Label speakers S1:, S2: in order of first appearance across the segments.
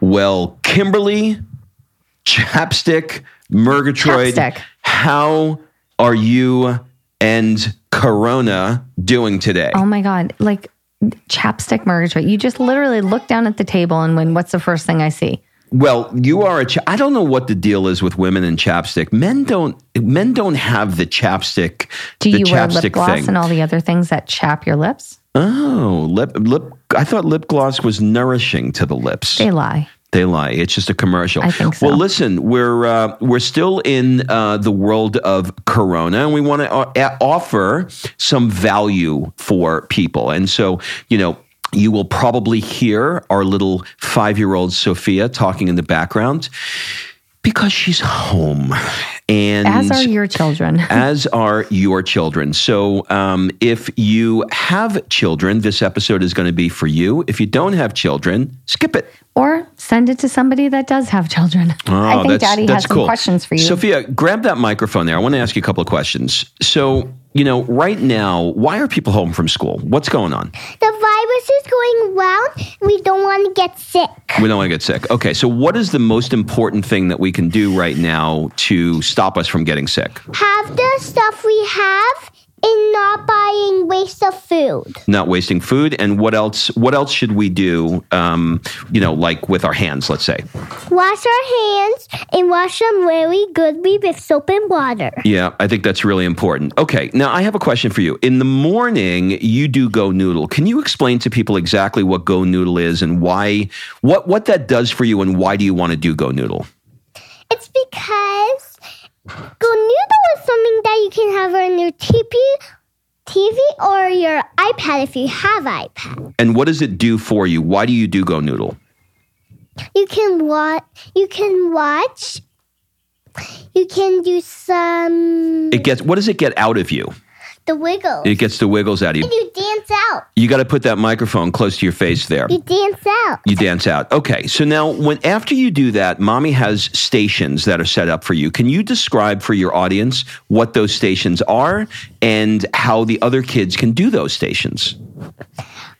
S1: Well, Kimberly, Chapstick, Murgatroyd,
S2: Chapstick.
S1: how are you and Corona doing today?
S2: Oh my God. Like chapstick Murgatroyd. You just literally look down at the table and when what's the first thing I see?
S1: Well, you are a. Cha- I don't know what the deal is with women and chapstick. Men don't. Men don't have the chapstick.
S2: Do
S1: the
S2: you wear
S1: chapstick
S2: lip gloss
S1: thing.
S2: and all the other things that chap your lips?
S1: oh, lip lip. I thought lip gloss was nourishing to the lips.
S2: They lie.
S1: They lie. It's just a commercial.
S2: I think so.
S1: Well, listen, we're uh, we're still in uh, the world of Corona, and we want to uh, offer some value for people. And so, you know. You will probably hear our little five year old Sophia talking in the background because she's home. And
S2: As are your children.
S1: as are your children. So, um, if you have children, this episode is going to be for you. If you don't have children, skip it.
S2: Or send it to somebody that does have children. I
S1: Oh,
S2: think Daddy has some questions for you.
S1: Sophia, grab that microphone there. I want to ask you a couple of questions. So, you know, right now, why are people home from school? What's going on?
S3: The virus is going around. We don't want to get sick.
S1: We don't want to get sick. Okay, so what is the most important thing that we can do right now to stop us from getting sick?
S3: Have the stuff we have and not buying waste of food.
S1: Not wasting food, and what else? What else should we do? Um, you know, like with our hands, let's say.
S3: Wash our hands and wash them very goodly with soap and water.
S1: Yeah, I think that's really important. Okay, now I have a question for you. In the morning, you do Go Noodle. Can you explain to people exactly what Go Noodle is and why, what what that does for you, and why do you want to do Go Noodle?
S3: It's because Go Noodle is something that you can have on your TV, TV or your iPad if you have iPad.
S1: And what does it do for you? Why do you do Go Noodle?
S3: You can watch. You can watch. You can do some
S1: It gets what does it get out of you?
S3: the wiggles.
S1: It gets the wiggles out of you.
S3: and you dance out.
S1: You got to put that microphone close to your face there.
S3: You dance out.
S1: You dance out. Okay. So now when after you do that, mommy has stations that are set up for you. Can you describe for your audience what those stations are and how the other kids can do those stations?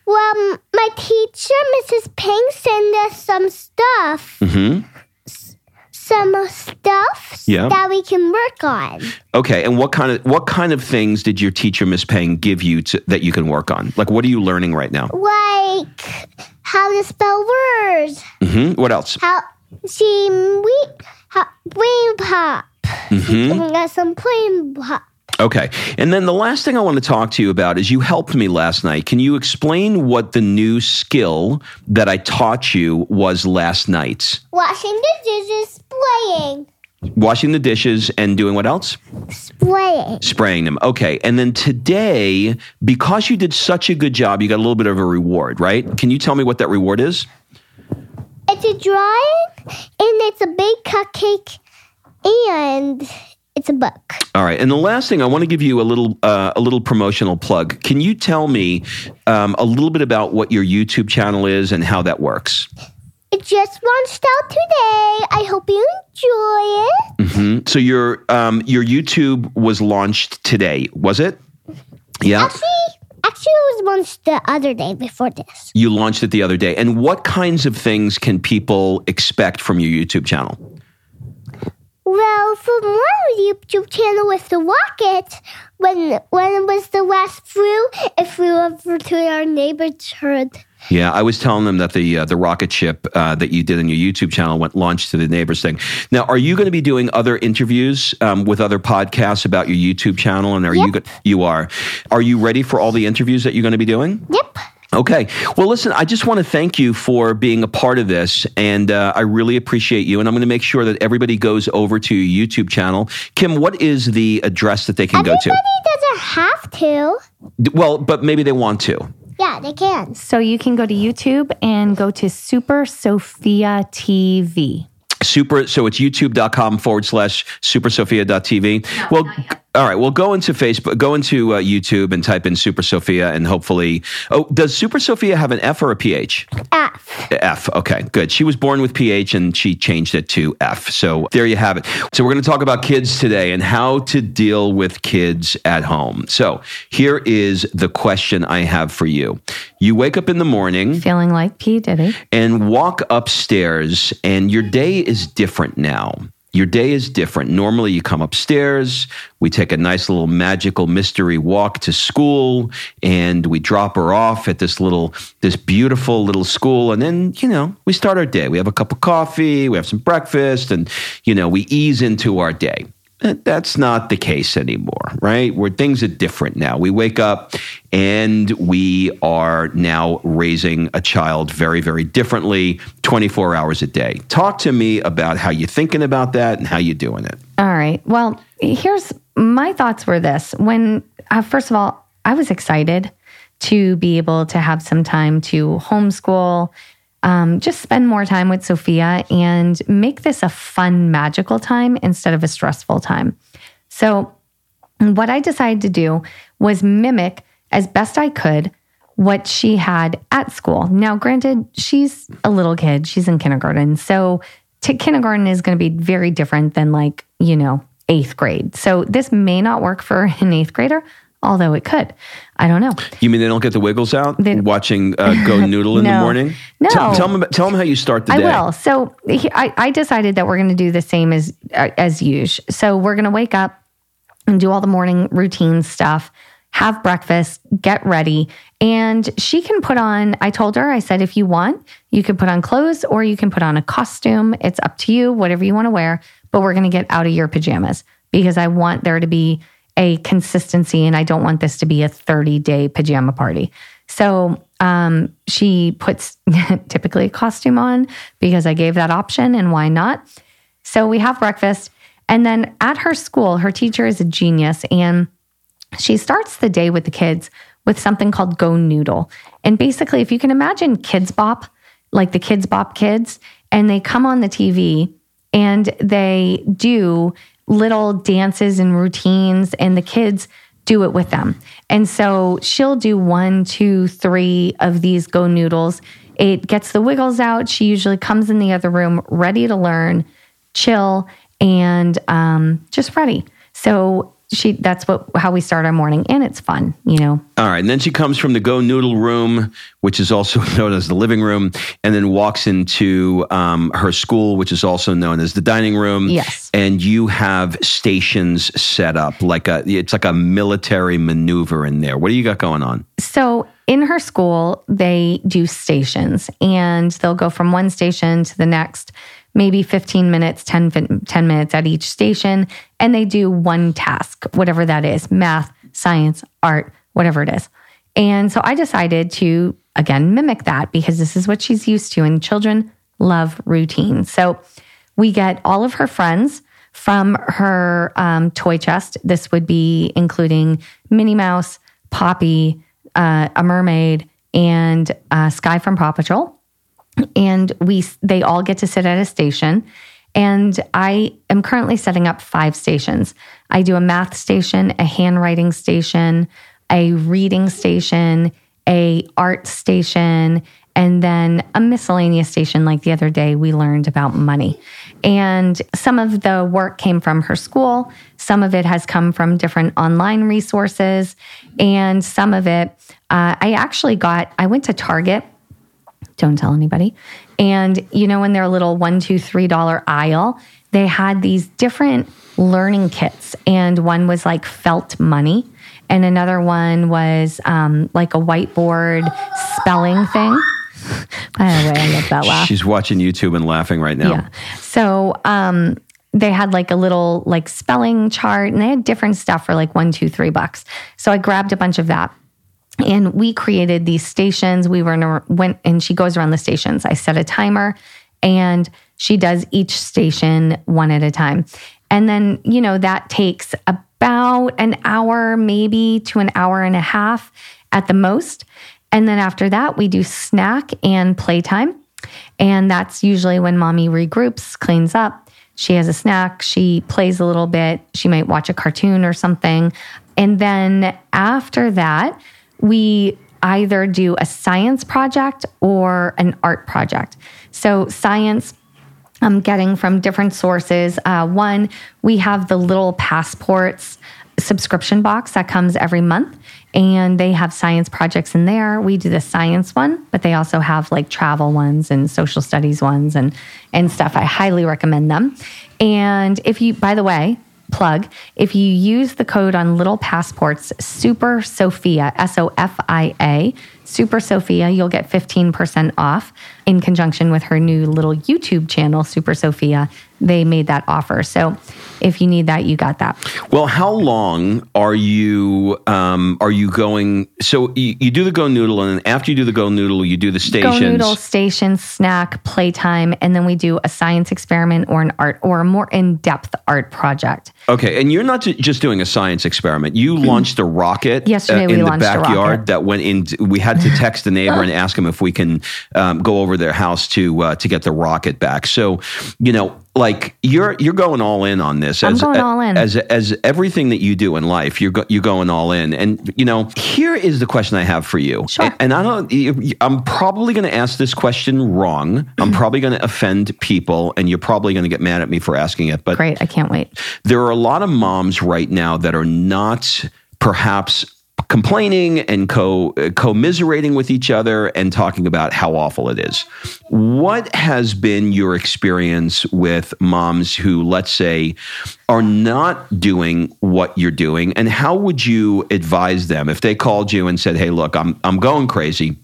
S3: Well, my teacher, Mrs. Ping, sent us some stuff.
S1: Mhm.
S3: S- Some stuff
S1: Yeah.
S3: that we can work on.
S1: Okay. And what kind of what kind of things did your teacher Miss Peng give you to, that you can work on? Like what are you learning right now?
S3: Like how to spell words.
S1: hmm What else?
S3: How see we how brain pop.
S1: hmm
S3: We got some brain pop.
S1: Okay. And then the last thing I want to talk to you about is you helped me last night. Can you explain what the new skill that I taught you was last night?
S3: Washing the dishes, playing.
S1: Washing the dishes and doing what else?
S3: Spraying.
S1: Spraying them. Okay. And then today, because you did such a good job, you got a little bit of a reward, right? Can you tell me what that reward is?
S3: It's a drawing, and it's a big cupcake, and it's a book.
S1: All right. And the last thing, I want to give you a little uh, a little promotional plug. Can you tell me um, a little bit about what your YouTube channel is and how that works?
S3: It just launched out today. I hope you enjoy it.
S1: hmm So your um, your YouTube was launched today, was it? Yeah.
S3: Actually, actually, it was launched the other day before this.
S1: You launched it the other day. And what kinds of things can people expect from your YouTube channel?
S3: Well, for more YouTube channel with the rocket, when when it was the last flew, it flew over to our neighbor's neighborhood.
S1: Yeah, I was telling them that the uh, the rocket ship uh, that you did on your YouTube channel went launched to the neighbors thing. Now, are you going to be doing other interviews um, with other podcasts about your YouTube channel? And are you
S3: Yep.
S1: go- you are? Are you ready for all the interviews that you're going to be doing?
S3: Yep.
S1: Okay. Well, listen, I just want to thank you for being a part of this, and uh, I really appreciate you. And I'm going to make sure that everybody goes over to your YouTube channel. Kim, what is the address that they can go to?
S3: Everybody doesn't have to.
S1: D- Well, but maybe they want to.
S3: Yeah, they can.
S2: So you can go to YouTube and go to Super Sophia TV.
S1: Super. So it's youtube.com forward slash supersophia.tv. well, all right. Well, go into Facebook, go into uh, YouTube and type in Super Sophia and hopefully. Oh, does Super Sophia have an F or a PH?
S3: F.
S1: F. Okay, good. She was born with PH and she changed it to F. So there you have it. So we're going to talk about kids today and how to deal with kids at home. So here is the question I have for you. You wake up in the morning
S2: Feeling like P. Diddy.
S1: and walk upstairs, and your day is different now. Your day is different. Normally, you come upstairs, we take a nice little magical mystery walk to school, and we drop her off at this little, this beautiful little school. And then, you know, we start our day. We have a cup of coffee, we have some breakfast, and, you know, we ease into our day. Uh, That's not the case anymore, right? Where things are different now. We wake up and we are now raising a child very, very differently 24 hours a day. Talk to me about how you're thinking about that and how you're doing it.
S2: All right. Well, here's my thoughts were this. When, uh, first of all, I was excited to be able to have some time to homeschool, um, just spend more time with Sophia and make this a fun, magical time instead of a stressful time. So, what I decided to do was mimic as best I could what she had at school. Now, granted, she's a little kid, she's in kindergarten. So, kindergarten is going to be very different than like, you know, eighth grade. So, this may not work for an eighth grader, although it could. I don't know.
S1: You mean they don't get the wiggles out
S2: They-
S1: watching uh, Go Noodle in the morning?
S2: No.
S1: Tell, tell, them, about- tell them how you start the
S2: I
S1: day.
S2: will. So I, I decided that we're going to do the same as uh, as usual. So we're going to wake up and do all the morning routine stuff, have breakfast, get ready, and she can put on. I told her, I said, if you want, you can put on clothes or you can put on a costume. It's up to you, whatever you want to wear. But we're going to get out of your pajamas because I want there to be a consistency and I don't want this to be a 30 day pajama party. So um, she puts typically a costume on because I gave that option and why not? So we have breakfast. And then at her school, her teacher is a genius and she starts the day with the kids with something called Go Noodle. And basically, if you can imagine Kidz Bop, like the Kidz Bop kids, and they come on the TV and they do little dances and routines, and the kids do it with them. And so she'll do one, two, three of these Go Noodles. It gets the wiggles out. She usually comes in the other room ready to learn, chill, and um, just ready. So she that's what how we start our morning, and it's fun, you know.
S1: All right. And then she comes from the Go Noodle room, which is also known as the living room, and then walks into um, her school, which is also known as the dining room.
S2: Yes.
S1: And you have stations set up like a, it's like a military maneuver in there. What do you got going on?
S2: So in her school, they do stations and they'll go from one station to the next, maybe 15 minutes, 10, 10 minutes at each station. And they do one task, whatever that is math, science, art, whatever it is. And so I decided to, again, mimic that because this is what she's used to. And children love routine. So we get all of her friends from her um, toy chest. This would be including Minnie Mouse, Poppy, uh, a mermaid, and uh, Sky from Paw Patrol. And we they all get to sit at a station. And I am currently setting up five stations. I do a math station, a handwriting station, a reading station, a art station, and then a miscellaneous station like the other day we learned about money. And some of the work came from her school, some of it has come from different online resources, and some of it uh, I actually got, I went to Target. Don't tell anybody. And you know, in their little one, two, three dollar aisle, they had these different learning kits. And one was like felt money, and another one was um, like a whiteboard spelling thing. By the way, I love that laugh.
S1: She's watching YouTube and laughing right now.
S2: Yeah. So um, they had like a little like spelling chart, and they had different stuff for like one, two, three bucks. So I grabbed a bunch of that. And we created these stations. We were in a, went and she goes around the stations. I set a timer and she does each station one at a time. And then, you know, that takes about an hour, maybe to an hour and a half at the most. And then after that, we do snack and playtime. And that's usually when mommy regroups, cleans up. She has a snack, she plays a little bit, she might watch a cartoon or something. And then after that, we either do a science project or an art project. So, science, I'm getting from different sources. Uh, one, we have the little passports subscription box that comes every month, and they have science projects in there. We do the science one, but they also have like travel ones and social studies ones and and stuff. I highly recommend them. And if you, by the way, plug. If you use the code on Little Passports, Super Sophia, S O F I A, Super Sophia, you'll get 15% off in conjunction with her new little YouTube channel, Super Sophia. They made that offer. So if you need that, you got that.
S1: Well, how long are you um, are you going? So you, you do the Go Noodle, and then after you do the Go Noodle, you do the stations.
S2: Go Noodle, station, snack, playtime, and then we do a science experiment or an art or a more in depth art project.
S1: Okay, and you're not just doing a science experiment. You launched a rocket
S2: Mm-hmm. Yesterday
S1: uh,
S2: we
S1: in the
S2: launched a
S1: backyard
S2: rocket.
S1: that went in. We had to text the neighbor and ask him if we can um, go over their house to uh, to get the rocket back. So, you know, like you're you're going all in on this.
S2: I'm
S1: as,
S2: going all in.
S1: as as everything that you do in life. You're go, you're going all in. And you know, here is the question I have for you.
S2: Sure.
S1: And, and I don't. I'm probably going to ask this question wrong. I'm probably going to offend people, and you're probably going to get mad at me for asking it. But
S2: Great. I can't wait.
S1: there are a lot of moms right now that are not perhaps complaining and co commiserating with each other and talking about how awful it is. What has been your experience with moms who, let's say, are not doing what you're doing, and how would you advise them if they called you and said, "Hey, look, I'm I'm going crazy."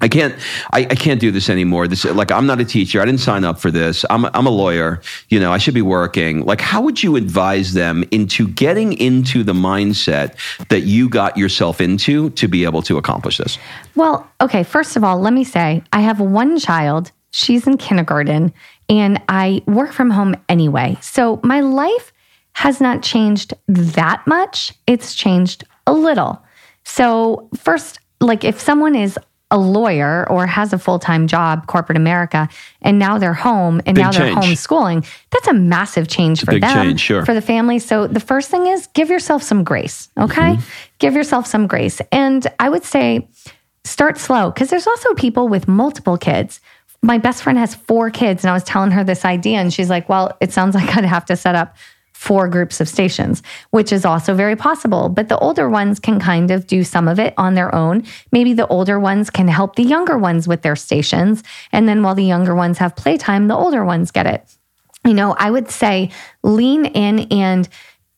S1: I can't. I, I can't do this anymore. This like I'm not a teacher. I didn't sign up for this. I'm I'm a lawyer. You know, I should be working. Like, how would you advise them into getting into the mindset that you got yourself into to be able to accomplish this?
S2: Well, okay, first of all, let me say I have one child. She's in kindergarten and I work from home anyway. So my life has not changed that much. It's changed a little. So, first, like if someone is a lawyer or has a full time job, corporate America, and now they're home and
S1: Big
S2: now they're
S1: change.
S2: homeschooling, that's a massive change for
S1: big
S2: them,
S1: change, sure.
S2: for the family. So the first thing is give yourself some grace, okay?
S1: Mm-hmm.
S2: Give yourself some grace. And I would say start slow because there's also people with multiple kids. My best friend has four kids, and I was telling her this idea, and she's like, Well, it sounds like I'd have to set up four groups of stations, which is also very possible. But the older ones can kind of do some of it on their own. Maybe the older ones can help the younger ones with their stations. And then while the younger ones have playtime, the older ones get it. You know, I would say lean in and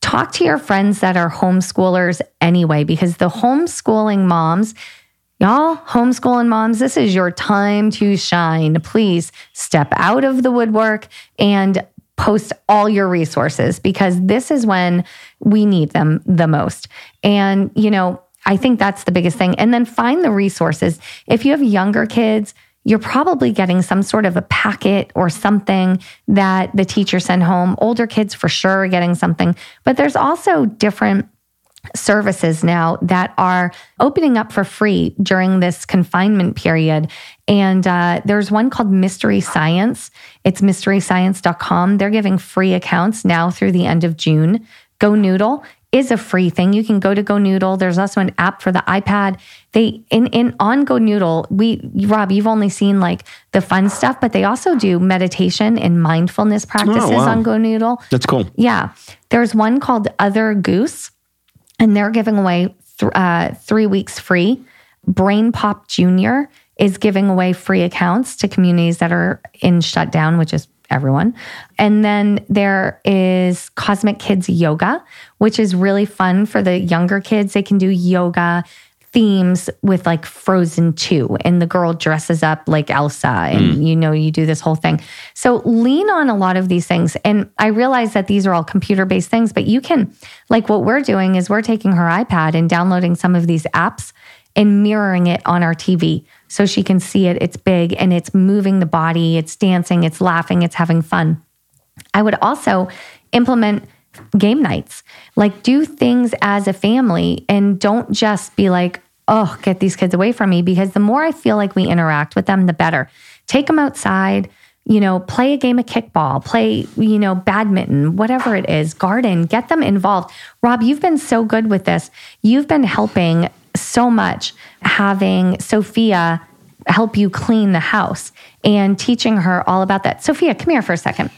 S2: talk to your friends that are homeschoolers anyway, because the homeschooling moms, Y'all, homeschooling moms, this is your time to shine. Please step out of the woodwork and post all your resources because this is when we need them the most. And, you know, I think that's the biggest thing. And then find the resources. If you have younger kids, you're probably getting some sort of a packet or something that the teacher sent home. Older kids for sure are getting something, but there's also different services now that are opening up for free during this confinement period. And uh, there's one called Mystery Science. It's mysteryscience.com. They're giving free accounts now through the end of June. Go Noodle is a free thing. You can go to Go Noodle. There's also an app for the iPad. They in in on Go Noodle, we Rob, you've only seen like the fun stuff, but they also do meditation and mindfulness practices
S1: wow.
S2: on Go Noodle.
S1: That's cool.
S2: Yeah. There's one called Other Goose, and they're giving away th- uh, three weeks free. Brain Pop Junior is giving away free accounts to communities that are in shutdown, which is everyone. And then there is Cosmic Kids Yoga, which is really fun for the younger kids. They can do yoga themes with like Frozen 2 and the girl dresses up like Elsa and mm. you know you do this whole thing. So lean on a lot of these things and I realize that these are all computer based things but you can like what we're doing is we're taking her iPad and downloading some of these apps and mirroring it on our TV so she can see it. It's big and it's moving the body, it's dancing, it's laughing, it's having fun. I would also implement game nights, like do things as a family and don't just be like, oh, get these kids away from me. Because the more I feel like we interact with them, the better. Take them outside, you know, play a game of kickball, play, you know, badminton, whatever it is, garden, get them involved. Rob, you've been so good with this. You've been helping so much having Sophia help you clean the house and teaching her all about that. Sophia, come here for a second.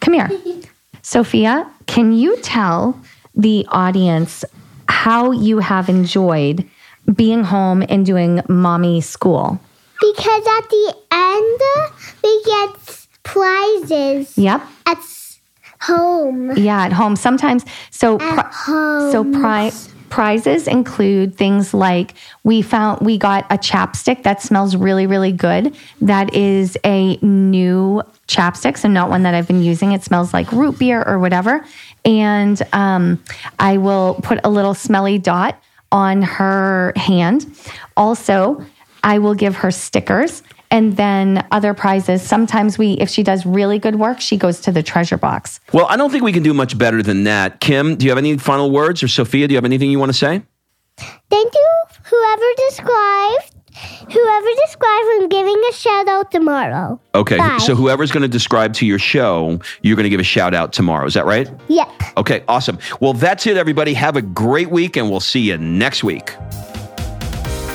S2: Come here. Sophia, can you tell the audience how you have enjoyed being home and doing mommy school?
S3: Because at the end, we get prizes.
S2: Yep.
S3: At home.
S2: Yeah, at home. Sometimes, so,
S3: at home.
S2: so pri- prizes include things like we found we got a chapstick that smells really really good. That is a new chapstick so not one that i've been using. It smells like root beer or whatever. And um, i will put a little smelly dot on her hand. Also i will give her stickers and then other prizes. Sometimes we, if she does really good work, she goes to the treasure box.
S1: Well, I don't think we can do much better than that. Kim, do you have any final words? Or Sophia, do you have anything you want to say?
S3: Thank you, whoever described. Whoever described, I'm giving a shout out tomorrow.
S1: Okay,
S3: Bye.
S1: so whoever's going to describe to your show, you're going to give a shout out tomorrow. Is that right?
S3: Yep.
S1: Okay, awesome. Well, that's it, everybody. Have a great week, and we'll see you next week.